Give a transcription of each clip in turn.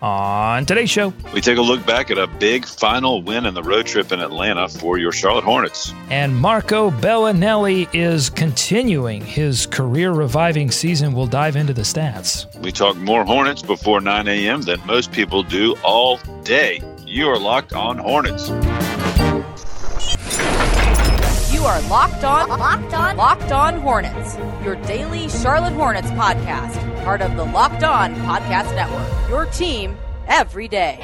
On today's show, we take a look back at a big final win in the road trip in Atlanta for your Charlotte Hornets. And Marco Belinelli is continuing his career reviving season. We'll dive into the stats. We talk more Hornets before 9 a.m. than most people do all day. You are locked on Hornets. Are locked on, locked on, locked on Hornets. Your daily Charlotte Hornets podcast, part of the Locked On Podcast Network. Your team every day.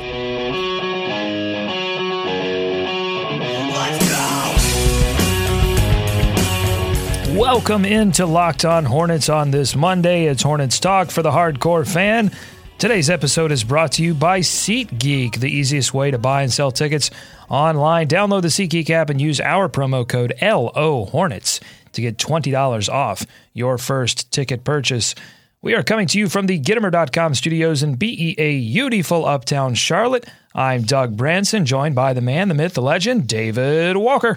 Welcome into Locked On Hornets on this Monday. It's Hornets Talk for the hardcore fan. Today's episode is brought to you by SeatGeek, the easiest way to buy and sell tickets online. Download the SeatGeek app and use our promo code LO Hornets to get $20 off your first ticket purchase. We are coming to you from the Gittimer.com studios in BEA, beautiful uptown Charlotte. I'm Doug Branson, joined by the man, the myth, the legend, David Walker.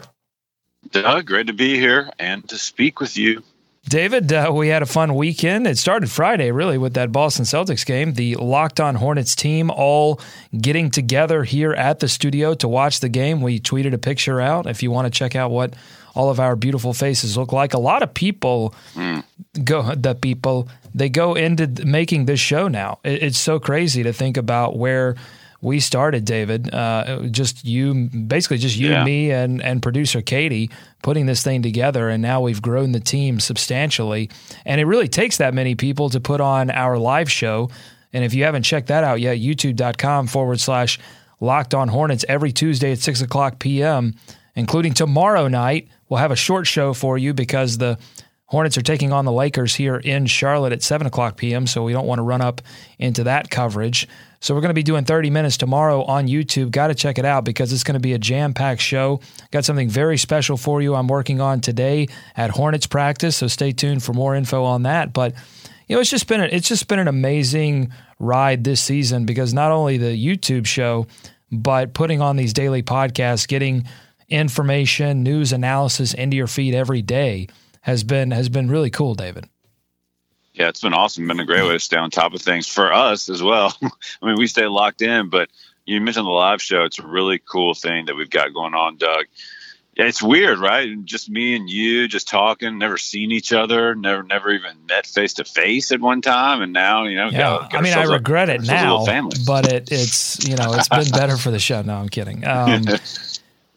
Doug, great to be here and to speak with you. David, uh, we had a fun weekend. It started Friday, really, with that Boston Celtics game. The Locked On Hornets team all getting together here at the studio to watch the game. We tweeted a picture out if you want to check out what all of our beautiful faces look like. A lot of people mm. go, the people, they go into making this show now. it's so crazy to think about where we started, David. Uh, just you, basically just you, yeah. me, and and producer Katie putting this thing together, and now we've grown the team substantially. And it really takes that many people to put on our live show. And if you haven't checked that out yet, YouTube.com forward slash Locked On Hornets every Tuesday at six o'clock p.m., including tomorrow night. We'll have a short show for you because the Hornets are taking on the Lakers here in Charlotte at 7 o'clock p.m., so we don't want to run up into that coverage. So we're going to be doing 30 minutes tomorrow on YouTube. Got to check it out because it's going to be a jam-packed show. Got something very special for you I'm working on today at Hornets practice, so stay tuned for more info on that. But you know, it's just been a, it's just been an amazing ride this season because not only the YouTube show, but putting on these daily podcasts, getting information, news analysis into your feed every day has been has been really cool, David. Yeah, it's been awesome. Been a great way to stay on top of things for us as well. I mean, we stay locked in, but you mentioned the live show. It's a really cool thing that we've got going on, Doug. Yeah, it's weird, right? Just me and you just talking, never seen each other, never never even met face to face at one time, and now you know. Yeah, got, got I mean, I regret it now, but it, it's you know it's been better for the show. No, I'm kidding. Um,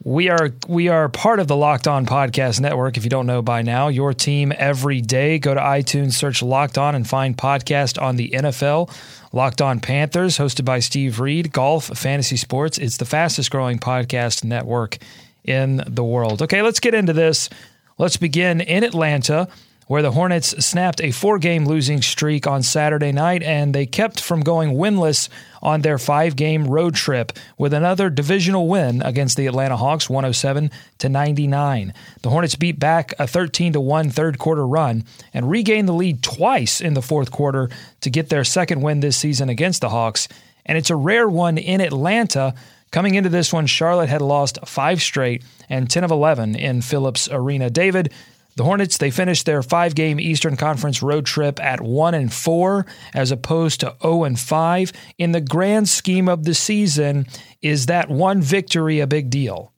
We are we are part of the Locked On Podcast Network. If you don't know by now, your team every day. Go to iTunes, search Locked On, and find podcast on the NFL. Locked On Panthers, hosted by Steve Reed. Golf, fantasy sports. It's the fastest growing podcast network in the world. Okay, let's get into this. Let's begin in Atlanta where the Hornets snapped a four game losing streak on Saturday night and they kept from going winless on their five game road trip with another divisional win against the Atlanta Hawks 107 to 99. The Hornets beat back a 13 to 1 third quarter run and regained the lead twice in the fourth quarter to get their second win this season against the Hawks. And it's a rare one in Atlanta. Coming into this one, Charlotte had lost five straight and 10 of 11 in Phillips Arena. David, the Hornets they finished their five-game Eastern Conference road trip at one and four, as opposed to 0 and 5. In the grand scheme of the season, is that one victory a big deal?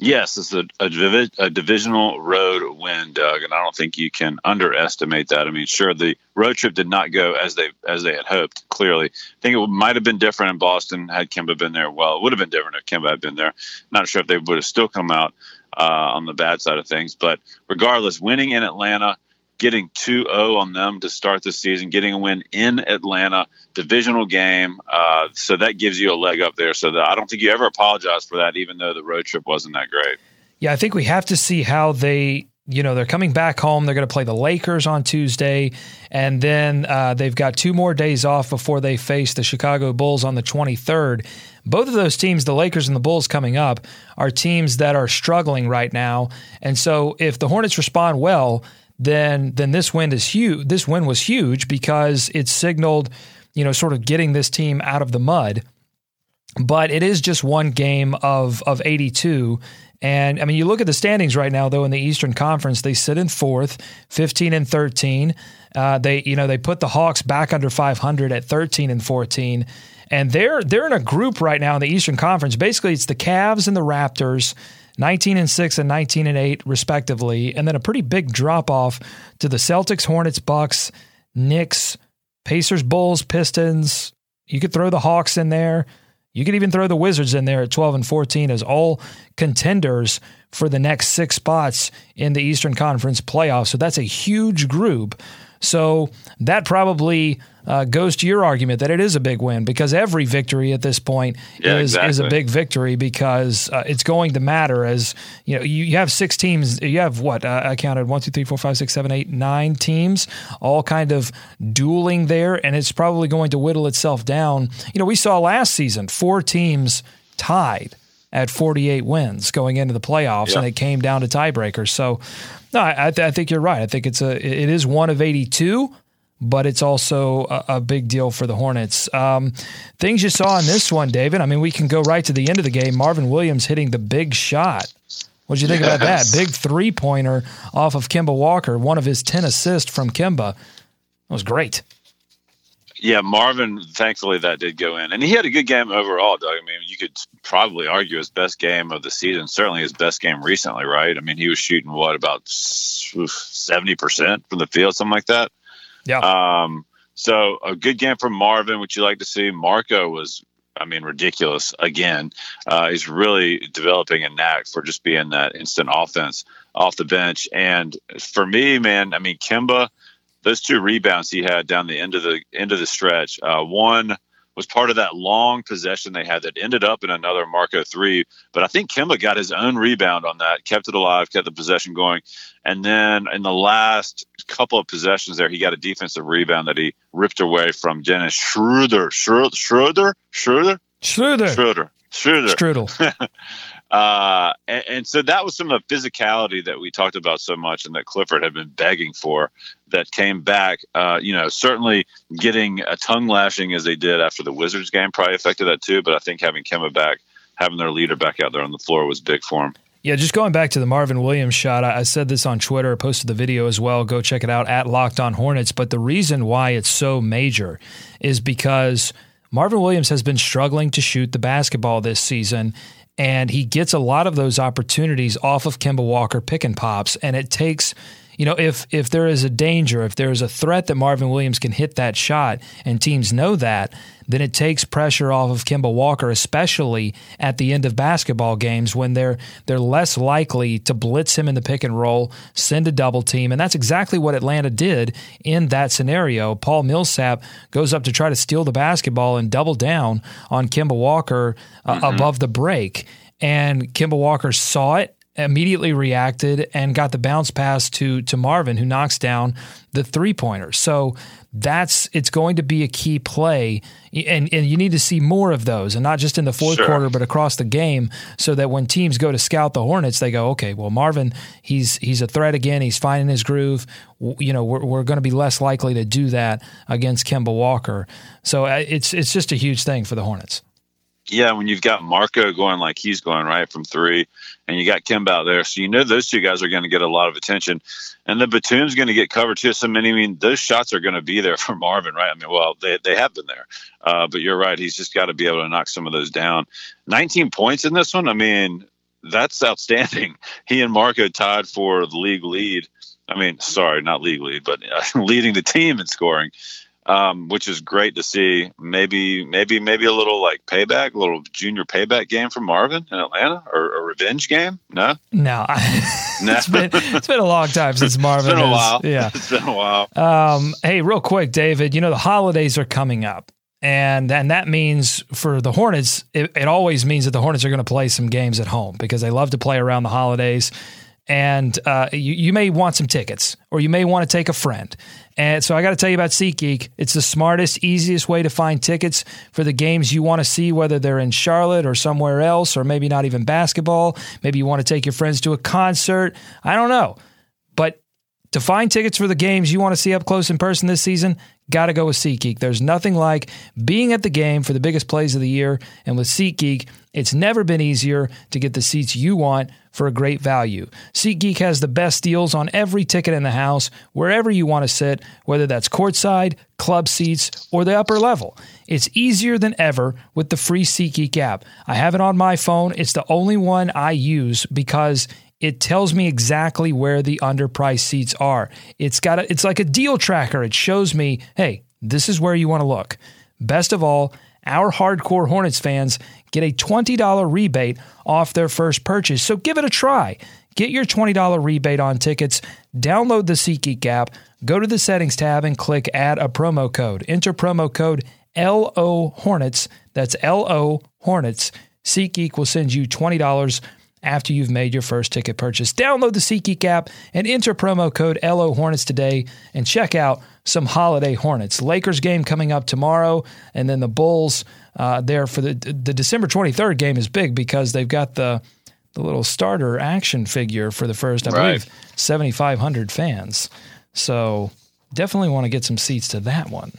Yes, it's a, a, a, divisional road win, Doug, and I don't think you can underestimate that. I mean, sure, the road trip did not go as they as they had hoped. Clearly, I think it might have been different in Boston had Kemba been there. Well, it would have been different if Kemba had been there. Not sure if they would have still come out uh, on the bad side of things. But regardless, winning in Atlanta, getting 2-0 on them to start the season, getting a win in Atlanta, divisional game. Uh, so that gives you a leg up there. So that, I don't think you ever apologize for that, even though the road trip wasn't that great. Yeah, I think we have to see how they you know, they're coming back home. They're going to play the Lakers on Tuesday. And then uh, they've got two more days off before they face the Chicago Bulls on the 23rd. Both of those teams, the Lakers and the Bulls coming up, are teams that are struggling right now. And so if the Hornets respond well, then then this win is huge. This win was huge because it signaled, you know, sort of getting this team out of the mud. But it is just one game of of 82 and I mean, you look at the standings right now, though, in the Eastern Conference, they sit in fourth, 15 and 13. Uh, they, you know, they put the Hawks back under 500 at 13 and 14. And they're they're in a group right now in the Eastern Conference. Basically, it's the Cavs and the Raptors, 19 and 6 and 19 and 8 respectively, and then a pretty big drop off to the Celtics, Hornets, Bucks, Knicks, Pacers, Bulls, Pistons. You could throw the Hawks in there. You could even throw the Wizards in there at 12 and 14 as all contenders for the next six spots in the Eastern Conference playoffs. So that's a huge group. So that probably uh, goes to your argument that it is a big win because every victory at this point yeah, is exactly. is a big victory because uh, it's going to matter as you know you, you have six teams you have what uh, I counted one two three four five six seven eight nine teams all kind of dueling there and it's probably going to whittle itself down you know we saw last season four teams tied at 48 wins going into the playoffs yeah. and it came down to tiebreakers so no, I, th- I, think you're right. I think it's a it is one of 82, but it's also a, a big deal for the Hornets. Um, things you saw in this one, David. I mean, we can go right to the end of the game. Marvin Williams hitting the big shot. What did you think yes. about that? Big three pointer off of Kemba Walker, one of his 10 assists from Kemba. That was great. Yeah, Marvin, thankfully that did go in. And he had a good game overall, Doug. I mean, you could probably argue his best game of the season, certainly his best game recently, right? I mean, he was shooting what, about 70% from the field, something like that? Yeah. Um, so a good game from Marvin, which you like to see. Marco was, I mean, ridiculous again. Uh, he's really developing a knack for just being that instant offense off the bench. And for me, man, I mean, Kemba – those two rebounds he had down the end of the end of the stretch. Uh, one was part of that long possession they had that ended up in another Marco three. But I think Kemba got his own rebound on that, kept it alive, kept the possession going. And then in the last couple of possessions there, he got a defensive rebound that he ripped away from Dennis Schroeder. Schroeder? Schroeder? Schroeder? Schroeder. Schroeder. Strudel. Uh, and, and, so that was some of the physicality that we talked about so much and that Clifford had been begging for that came back. Uh, you know, certainly getting a tongue lashing as they did after the Wizards game probably affected that too. But I think having Kemba back, having their leader back out there on the floor was big for him. Yeah, just going back to the Marvin Williams shot, I said this on Twitter, posted the video as well. Go check it out at Locked On Hornets. But the reason why it's so major is because Marvin Williams has been struggling to shoot the basketball this season and he gets a lot of those opportunities off of Kemba Walker pick and pops. And it takes, you know, if if there is a danger, if there is a threat that Marvin Williams can hit that shot, and teams know that, then it takes pressure off of Kemba Walker, especially at the end of basketball games when they're they're less likely to blitz him in the pick and roll, send a double team, and that's exactly what Atlanta did in that scenario. Paul Millsap goes up to try to steal the basketball and double down on Kemba Walker uh, mm-hmm. above the break, and Kemba Walker saw it immediately reacted and got the bounce pass to to Marvin, who knocks down the three pointer. So that's it's going to be a key play, and and you need to see more of those, and not just in the fourth sure. quarter, but across the game, so that when teams go to scout the Hornets, they go, okay, well Marvin, he's he's a threat again, he's finding his groove. You know, we're we're going to be less likely to do that against Kemba Walker. So uh, it's it's just a huge thing for the Hornets yeah, when you've got Marco going like he's going right from three, and you got Kemba out there, so you know those two guys are going to get a lot of attention, and the Batum's going to get covered too. So I mean, I mean, those shots are going to be there for Marvin, right? I mean, well, they they have been there, uh, but you're right. He's just got to be able to knock some of those down. 19 points in this one. I mean, that's outstanding. He and Marco tied for the league lead. I mean, sorry, not league lead, but uh, leading the team in scoring um, which is great to see. Maybe, maybe, maybe a little like payback, a little junior payback game from Marvin in Atlanta, or a revenge game. No, no, no. it's been it's been a long time since Marvin. it's been a while. Yeah, it's been a while. Um, hey, real quick, David. You know the holidays are coming up. And and that means for the Hornets, it, it always means that the Hornets are going to play some games at home because they love to play around the holidays. And uh, you, you may want some tickets or you may want to take a friend. And so I got to tell you about SeatGeek. It's the smartest, easiest way to find tickets for the games you want to see, whether they're in Charlotte or somewhere else, or maybe not even basketball. Maybe you want to take your friends to a concert. I don't know. But to find tickets for the games you want to see up close in person this season, got to go with SeatGeek. There's nothing like being at the game for the biggest plays of the year. And with SeatGeek, it's never been easier to get the seats you want for a great value. SeatGeek has the best deals on every ticket in the house, wherever you want to sit, whether that's courtside, club seats, or the upper level. It's easier than ever with the free SeatGeek app. I have it on my phone. It's the only one I use because it tells me exactly where the underpriced seats are. It's got a, it's like a deal tracker. It shows me, hey, this is where you want to look. Best of all, our hardcore Hornets fans get a $20 rebate off their first purchase. So give it a try. Get your $20 rebate on tickets. Download the SeatGeek app, go to the settings tab and click add a promo code. Enter promo code LO Hornets. That's LO Hornets. SeatGeek will send you $20 after you've made your first ticket purchase. Download the SeatGeek app and enter promo code LO Hornets today and check out some holiday Hornets. Lakers game coming up tomorrow, and then the Bulls uh, there for the the December 23rd game is big because they've got the the little starter action figure for the first, I Right. believe, 7,500 fans. So definitely want to get some seats to that one.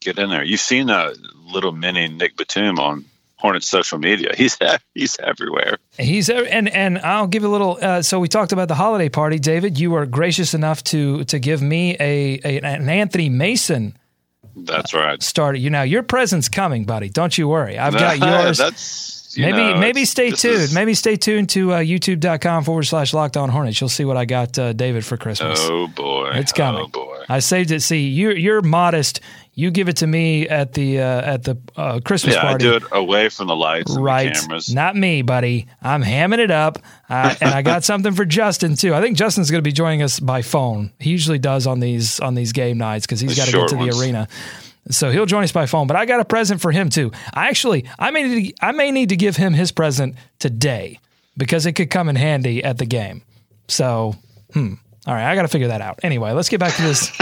Get in there. You've seen a little mini Nic Batum on Hornets social media. He's he's everywhere. He's and and I'll give a little. Uh, so we talked about the holiday party, David. You were gracious enough to to give me a, a an Anthony Mason That's right. start. You now your present's coming, buddy. Don't you worry. I've got yours. That's you maybe know, maybe stay tuned. is- maybe stay tuned to uh, youtube.com forward slash locked on hornets. You'll see what I got uh, David for Christmas. Oh boy, It's coming. Oh boy. I saved it. See, you're you're modest. You give it to me at the uh, at the uh, Christmas Yeah, I party. do it away from the lights and Right, the cameras. not me, buddy. I'm hamming it up, uh, and I got something for Justin too. I think Justin's going to be joining us by phone. He usually does on these on these game nights because he's got to get to the ones. arena. So he'll join us by phone. But I got a present for him too. I actually, I may need to, I may need to give him his present today because it could come in handy at the game. So, hmm. All right, I got to figure that out. Anyway, let's get back to this.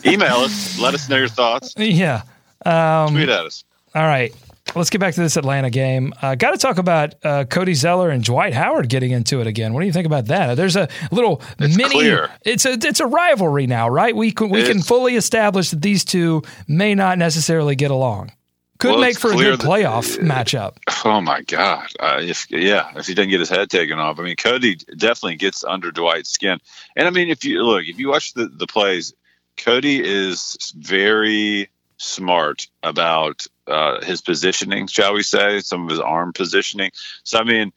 Email us. Let us know your thoughts. yeah. Tweet at us. All right. Let's get back to this Atlanta game. Uh, Got to talk about uh, Cody Zeller and Dwight Howard getting into it again. What do you think about that? There's a little It's mini. clear. It's a it's a rivalry now, right? We can, we can fully establish that these two may not necessarily get along. Could Well, make for a good that- playoff matchup. Oh my God! Uh, if yeah, if he doesn't get his head taken off, I mean, Cody definitely gets under Dwight's skin. And I mean, if you look, if you watch the the plays, Cody is very smart about uh, his positioning, shall we say, some of his arm positioning. So I mean,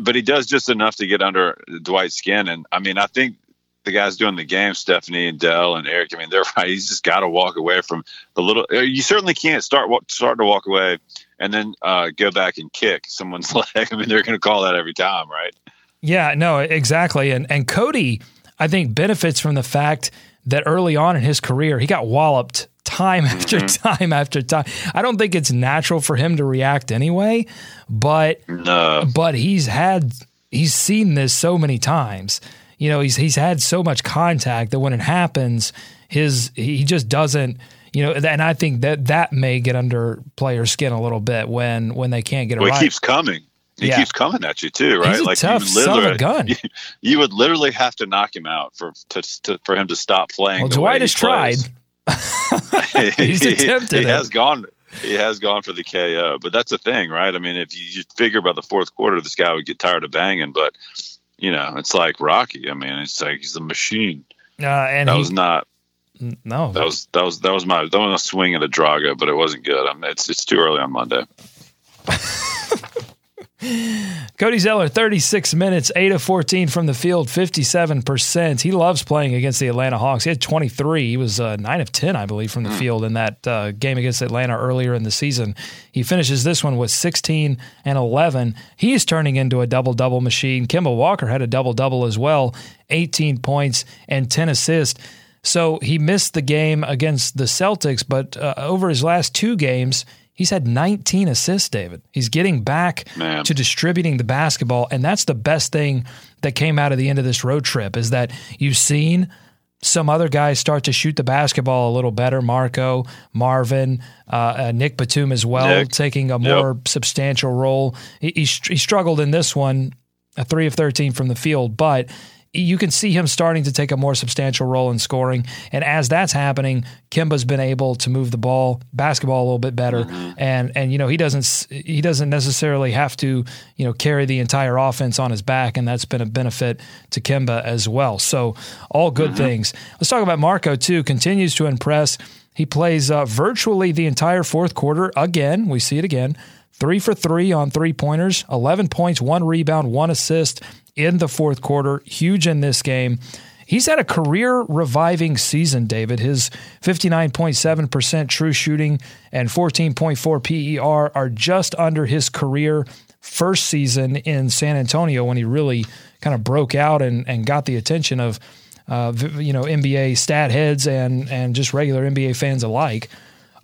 but he does just enough to get under Dwight's skin. And I mean, I think the guys doing the game, Stephanie and Dell and Eric. I mean, they're right. He's just got to walk away from the little. uh, You certainly can't start start to walk away and then uh, go back and kick someone's leg. I mean, they're going to call that every time, right? Yeah, no, exactly. And and Cody, I think benefits from the fact that early on in his career, he got walloped time after time after time. I don't think it's natural for him to react anyway, but No, but he's had he's seen this so many times. You know, he's he's had so much contact that when it happens, his he just doesn't. You know, and I think that that may get under players' skin a little bit when when they can't get it well, right. he keeps coming. He Yeah. keeps coming at you too, right? He's a tough you son of a gun. You, you would literally have to knock him out for to, to for him to stop playing. well, Dwight he has tried. He's attempted he it. has gone. He has gone for the KO, but that's the thing, right? I mean, if you figure by the fourth quarter, this guy would get tired of banging, but you know, it's like Rocky. I mean, it's like he's a machine. Uh, and That he, was not. no, That was that was that was my that was a swing at a Drago, but it wasn't good. I mean, it's it's too early on Monday. Cody Zeller, 36 minutes, 8 of 14 from the field, 57%. He loves playing against the Atlanta Hawks. He had 23. He was uh, 9 of 10, I believe, from the field in that uh, game against Atlanta earlier in the season. He finishes this one with 16 and 11. He's turning into a double double machine. Kemba Walker had a double double as well, 18 points and 10 assists. So he missed the game against the Celtics, but uh, over his last two games, He's had 19 assists, David. He's getting back Man. to distributing the basketball, and that's the best thing that came out of the end of this road trip is that you've seen some other guys start to shoot the basketball a little better. Marco, Marvin, uh, uh, Nic Batum as well, Nick. taking a more substantial role. He, he, he struggled in this one, a three of 13 from the field, but you can see him starting to take a more substantial role in scoring. And as that's happening, Kemba's been able to move the ball, basketball a little bit better. And and you know he doesn't he doesn't necessarily have to you know carry the entire offense on his back, and that's been a benefit to Kimba as well. So all good things. Let's talk about Marco too. Continues to impress. He plays uh, virtually the entire fourth quarter again. We see it again. Three for three on three pointers, 11 points, one rebound, one assist in the fourth quarter. Huge in this game. He's had a career reviving season, David. His 59.7% true shooting and 14.4 PER are just under his career first season in San Antonio when he really kind of broke out and, and got the attention of uh, you know NBA stat heads and and just regular NBA fans alike.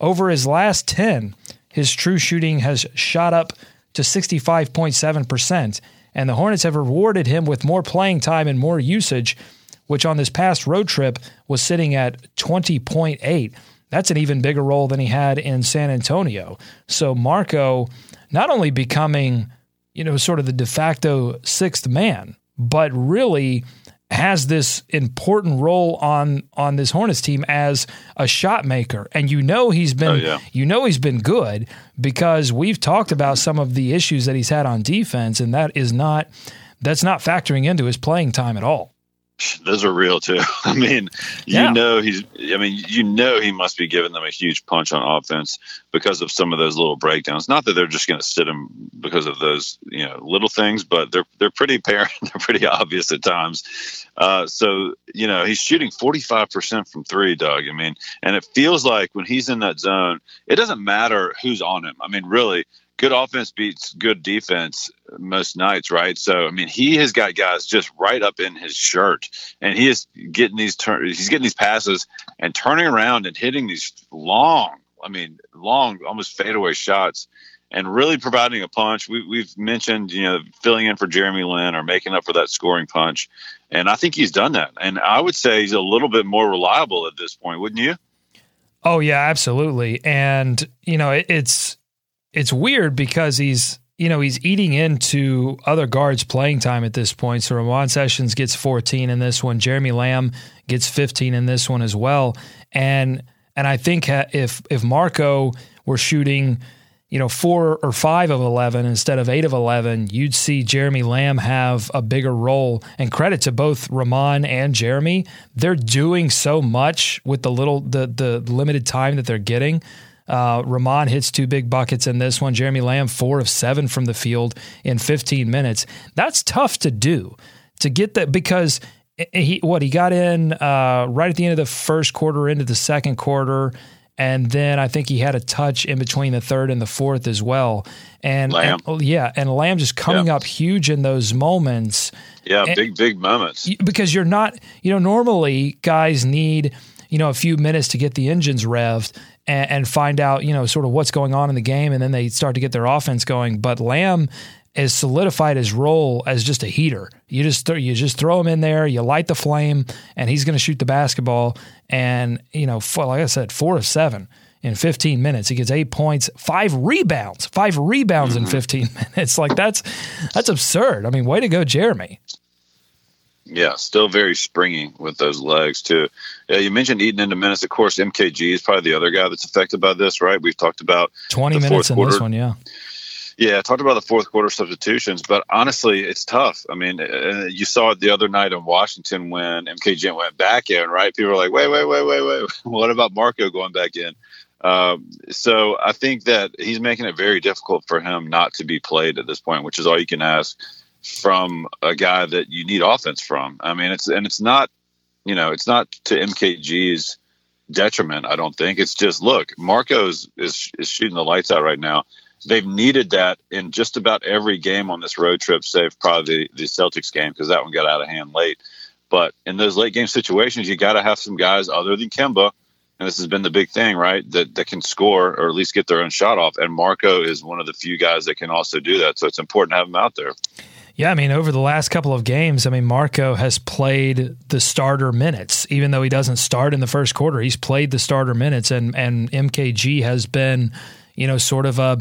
Over his last 10, his true shooting has shot up to 65.7%. And the Hornets have rewarded him with more playing time and more usage, which on this past road trip was sitting at 20.8. That's an even bigger role than he had in San Antonio. So Marco not only becoming, you know, sort of the de facto sixth man, but really has this important role on on this Hornets team as a shot maker. And you know he's been Oh, yeah. you know he's been good because we've talked about some of the issues that he's had on defense and that is not that's not factoring into his playing time at all. Those are real too. I mean, you Yeah. know he's. I mean, you know he must be giving them a huge punch on offense because of some of those little breakdowns. Not that they're just going to sit him because of those you know little things, but they're they're pretty apparent. They're pretty obvious at times. Uh, so you know he's shooting forty five percent from three, Doug. I mean, and it feels like when he's in that zone, it doesn't matter who's on him. I mean, really. Good offense beats good defense most nights, right? So, I mean, he has got guys just right up in his shirt, and he is getting these turn. He's getting these passes and turning around and hitting these long, I mean, long, almost fadeaway shots, and really providing a punch. We, we've mentioned, you know, filling in for Jeremy Lin or making up for that scoring punch, and I think he's done that. And I would say he's a little bit more reliable at this point, wouldn't you? Oh yeah, absolutely. And you know, it, it's it's weird because he's you know he's eating into other guards' playing time at this point. So Ramon Sessions gets 14 in this one. Jeremy Lamb gets 15 in this one as well. And and I think if if Marco were shooting you know, four or five of 11 instead of eight of 11, you'd see Jeremy Lamb have a bigger role. And credit to both Ramon and Jeremy. They're doing so much with the little, the, the limited time that they're getting. Uh, Ramon hits two big buckets in this one. Jeremy Lamb, four of seven from the field in 15 minutes. That's tough to do to get that because he, what he got in uh, right at the end of the first quarter into the second quarter and then I think he had a touch in between the third and the fourth as well. And, Lamb. and- yeah, and Lamb just coming Yeah. up huge in those moments Yeah, And- big, big moments. because you're not, you know, normally guys need, you know, a few minutes to get the engines revved and, and find out, you know, sort of what's going on in the game, and then they start to get their offense going. But Lamb has solidified his role as just a heater. You just th- you just throw him in there, you light the flame, and he's going to shoot the basketball. And you know, like I said, four of seven in 15 minutes. He gets eight points, five rebounds, five rebounds in mm-hmm. 15 minutes. Like that's that's absurd. I mean, way to go, Jeremy. Yeah, still very springy with those legs too. Yeah, you mentioned eating into minutes. Of course, MKG is probably the other guy that's affected by this, right? We've talked about 20 The minutes fourth in this quarter. one, yeah. Yeah, I talked about the fourth quarter substitutions, but honestly, it's tough. I mean, uh, you saw it the other night in Washington when MKG went back in, right? People were like, wait, wait, wait, wait, wait. What about Marco going back in? Um, so I think that he's making it very difficult for him not to be played at this point, which is all you can ask from a guy that you need offense from. I mean, it's and it's not, you know, it's not to MKG's detriment. I don't think it's just look, Marco's is is shooting the lights out right now they've needed that in just about every game on this road trip, save probably the, the Celtics game because that one got out of hand late. But in those late game situations, you got to have some guys other than Kemba and this has been the big thing, right? That that can score or at least get their own shot off. And Marco is one of the few guys that can also do that. So it's important to have him out there. Yeah, I mean, over the last couple of games, I mean, Marco has played the starter minutes, even though he doesn't start in the first quarter. He's played the starter minutes, and and MKG has been, you know, sort of a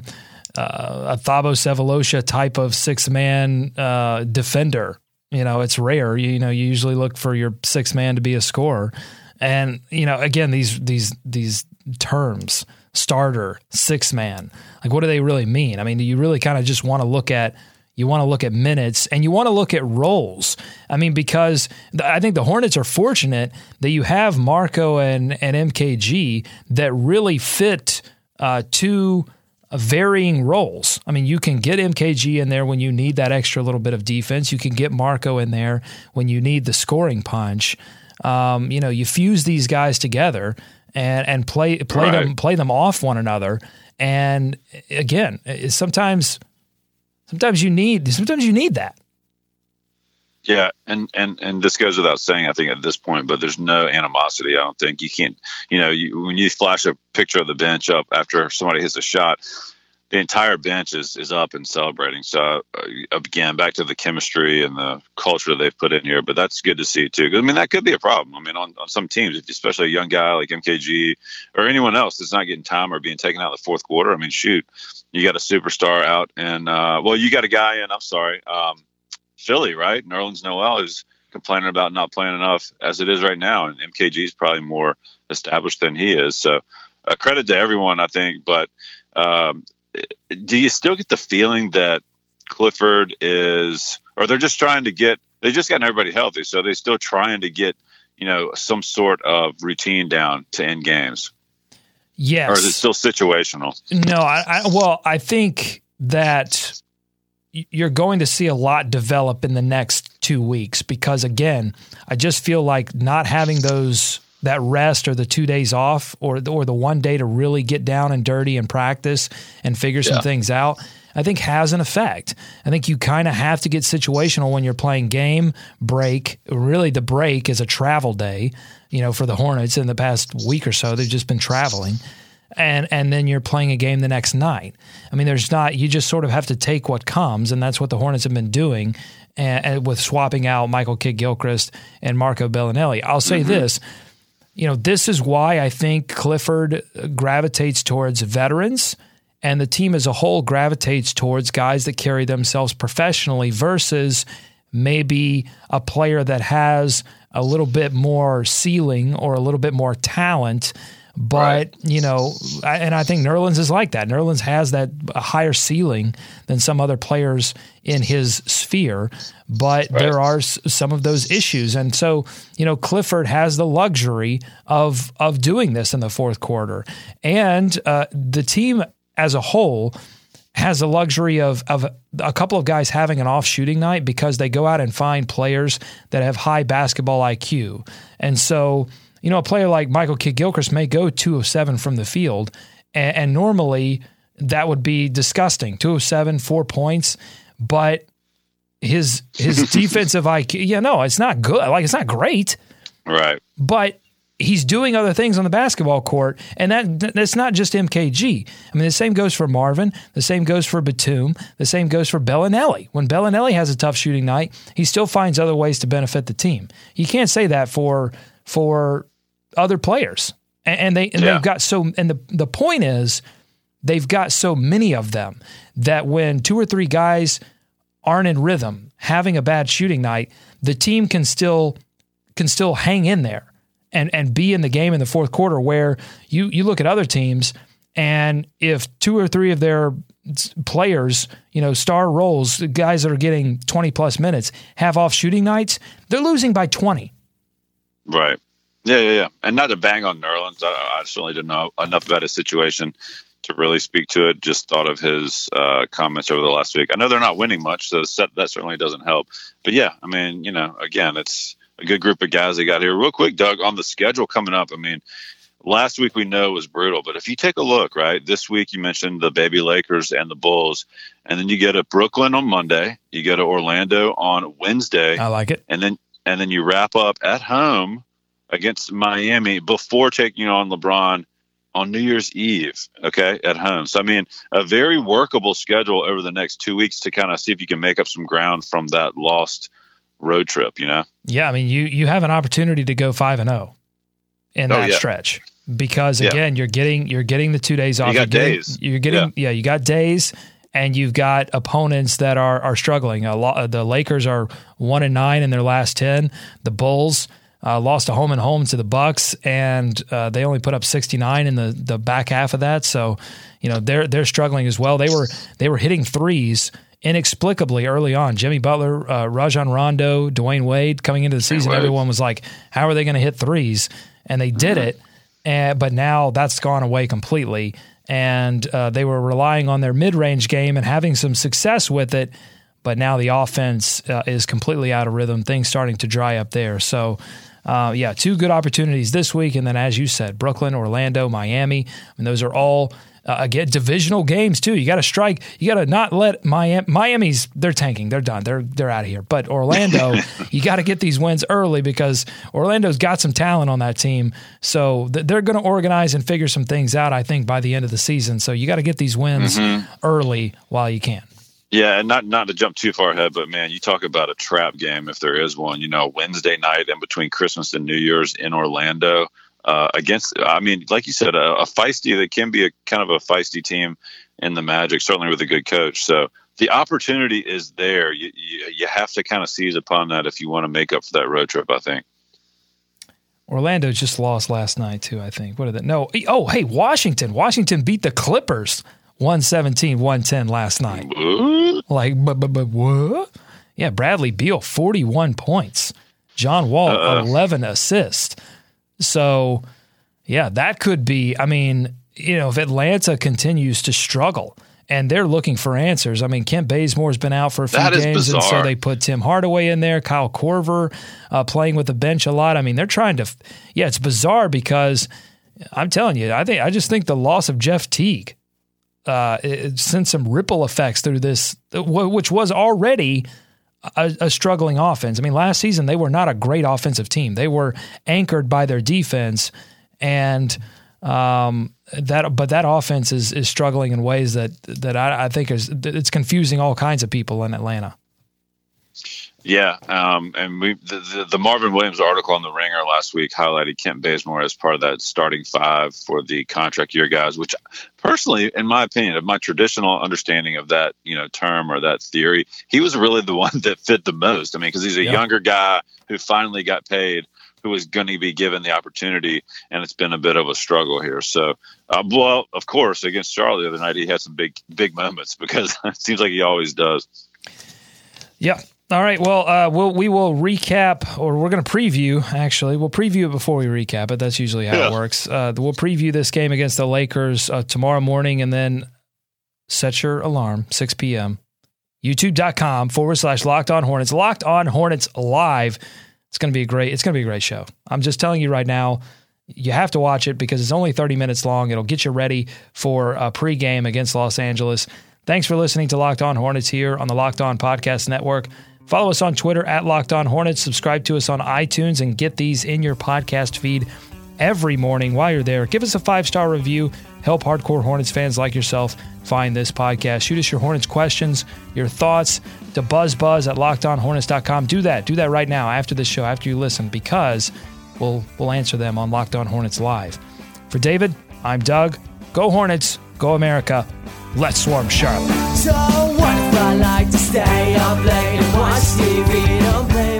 uh, a Thabo Sefolosha type of six man uh, defender. You know, it's rare. You, you know, you usually look for your six man to be a scorer, and you know, again, these these these terms starter, six man, like what do they really mean? I mean, do you really kind of just want to look at you want to look at minutes and you want to look at roles. I mean, because I think the Hornets are fortunate that you have Marco and, and MKG that really fit uh, two varying roles. I mean, you can get MKG in there when you need that extra little bit of defense. You can get Marco in there when you need the scoring punch. Um, you know, you fuse these guys together and and play play right. them play them off one another. And again, sometimes Sometimes you need sometimes you need that. Yeah, and and and this goes without saying, I think at this point, but there's no animosity. I don't think you can't. You know, you, when you flash a picture of the bench up after somebody hits a shot, the entire bench is is up and celebrating. So uh, again, back to the chemistry and the culture they've put in here. But that's good to see too. I mean, that could be a problem. I mean, on, on some teams, especially a young guy like MKG or anyone else that's not getting time or being taken out in the fourth quarter. I mean, shoot, you got a superstar out, and uh, well, you got a guy in. I'm sorry, um, Philly, right? Nerlens Noel is complaining about not playing enough as it is right now, and MKG is probably more established than he is. So, uh, credit to everyone, I think. But um, do you still get the feeling that Clifford is, or they're just trying to get? They just got everybody healthy, so they're still trying to get you know some sort of routine down to end games. Yes. Or is it still situational? No, I, I, well, I think that you're going to see a lot develop in the next two weeks because again, I just feel like not having those that rest or the two days off or or the one day to really get down and dirty and practice and figure some yeah. things out. I think has an effect. I think you kind of have to get situational when you're playing game break. Really, the break is a travel day you know, for the Hornets in the past week or so. They've just been traveling. And and then you're playing a game the next night. I mean, there's not you just sort of have to take what comes, and that's what the Hornets have been doing, and, and with swapping out Michael Kidd Gilchrist and Marco Belinelli. I'll say mm-hmm. this, you know, this is why I think Clifford gravitates towards veterans, and the team as a whole gravitates towards guys that carry themselves professionally versus maybe a player that has a little bit more ceiling or a little bit more talent. But right. you know, and I think Nerlens is like that. Nerlens has that higher ceiling than some other players in his sphere, but right. there are some of those issues, and so you know, Clifford has the luxury of of doing this in the fourth quarter, and uh, the team as a whole has the luxury of of a couple of guys having an off shooting night because they go out and find players that have high basketball IQ. And so, you know, a player like Michael Kidd Gilchrist may go two of seven from the field, and, and normally that would be disgusting. Two of seven, four points, but his his defensive IQ, yeah, no, it's not good. Like it's not great, right? But he's doing other things on the basketball court, and that that's not just MKG. I mean, the same goes for Marvin. The same goes for Batum. The same goes for Belinelli. When Belinelli has a tough shooting night, he still finds other ways to benefit the team. You can't say that for for other players, and, and they and yeah. they've got so. And the the point is, they've got so many of them that when two or three guys aren't in rhythm, having a bad shooting night, the team can still can still hang in there and and be in the game in the fourth quarter where you you look at other teams and if two or three of their players, you know, star roles, guys that are getting 20 plus minutes, have off shooting nights, they're losing by 20. Right. Yeah, yeah, yeah. And not to bang on Nerlens, I, I certainly didn't know enough about his situation to really speak to it. Just thought of his uh, comments over the last week. I know they're not winning much, so that certainly doesn't help. But yeah, I mean, you know, again, it's a good group of guys they got here. Real quick, Doug, on the schedule coming up. I mean, last week we know was brutal, but if you take a look, right, this week you mentioned the baby Lakers and the Bulls, and then you get to Brooklyn on Monday, you go to Orlando on Wednesday. I like it, and then and then you wrap up at home against Miami before taking on LeBron on New Year's Eve, okay, at home. So, I mean, a very workable schedule over the next two weeks to kind of see if you can make up some ground from that lost road trip, you know? Yeah, I mean, you you have an opportunity to go 5 and 0 in that oh, yeah. stretch because again, yeah. you're getting you're getting the 2 days off. You got you're getting, days. You're getting yeah. yeah, you got days and you've got opponents that are are struggling. A lot the Lakers are 1 and 9 in their last 10. The Bulls uh, lost a home and home to the Bucks, and uh, they only put up 69 in the the back half of that. So, you know, they're they're struggling as well. They were they were hitting threes inexplicably early on. Jimmy Butler, uh, Rajon Rondo, Dwyane Wade coming into the season, everyone was like, "How are they going to hit threes? And they did mm-hmm. it, and, but now that's gone away completely. And uh, they were relying on their mid range game and having some success with it. But now the offense uh, is completely out of rhythm. Things starting to dry up there. So uh, yeah, two good opportunities this week, and then as you said, Brooklyn, Orlando, Miami. I mean, those are all uh, again divisional games too. You got to strike. You got to not let Miami. Miami's they're tanking. They're done. They're they're out of here. But Orlando, you got to get these wins early because Orlando's got some talent on that team. So th- they're going to organize and figure some things out. I think by the end of the season. So you got to get these wins mm-hmm. early while you can. Yeah, and not not to jump too far ahead, but man, you talk about a trap game if there is one. You know, Wednesday night in between Christmas and New Year's in Orlando uh, against. I mean, like you said, a, a feisty that can be a kind of a feisty team in the Magic, certainly with a good coach. So the opportunity is there. You, you, you have to kind of seize upon that if you want to make up for that road trip. I think. Orlando just lost last night too. I think. What are they? No. Oh, hey, Washington. Washington beat the Clippers 117 110 last night. What? Like, but, but, but what? Yeah, Bradley Beal, 41 points. John Wall, uh 11 assists. So, yeah, that could be. I mean, you know, if Atlanta continues to struggle and they're looking for answers. I mean, Kent Bazemore's been out for a few games, and so they put Tim Hardaway in there, Kyle Korver uh, playing with the bench a lot. I mean, they're trying to. Yeah, it's bizarre because I'm telling you, I think I just think the loss of Jeff Teague uh, it sent some ripple effects through this, which was already a, a, struggling offense. I mean, last season they were not a great offensive team. They were anchored by their defense, and um, that but that offense is is struggling in ways that that I, I think is it's confusing all kinds of people in Atlanta. Yeah, um, and we the, the, the, Marvin Williams article on the Ringer last week highlighted Kent Bazemore as part of that starting five for the contract year guys. Which, personally, in my opinion, of my traditional understanding of that you know term or that theory, he was really the one that fit the most. I mean, because he's a yeah. younger guy who finally got paid, who was going to be given the opportunity, and it's been a bit of a struggle here. So, uh, well, of course, against Charlie the other night, he had some big big moments because it seems like he always does. Yeah, all right. Well, uh, we'll we will recap, or we're going to preview. Actually, we'll preview it before we recap it. That's usually how yeah. it works. Uh, we'll preview this game against the Lakers uh, tomorrow morning, and then set your alarm 6 p.m. YouTube.com forward slash Locked On Hornets. Locked On Hornets live. It's going to be a great. It's going to be a great show. I'm just telling you right now. You have to watch it because it's only 30 minutes long. It'll get you ready for a pregame against Los Angeles. Thanks for listening to Locked On Hornets here on the Locked On Podcast Network. Follow us on Twitter at Locked On Hornets. Subscribe to us on iTunes and get these in your podcast feed every morning while you're there. Give us a five star review. Help hardcore Hornets fans like yourself find this podcast. Shoot us your Hornets questions, your thoughts to buzzbuzz at lockedonhornets.com. Do that. Do that right now after this show, after you listen, because we'll, we'll answer them on Locked On Hornets Live. For David, I'm Doug. Go Hornets. Go America. Let's swarm Charlotte. I like to stay up late and watch TV? Don't play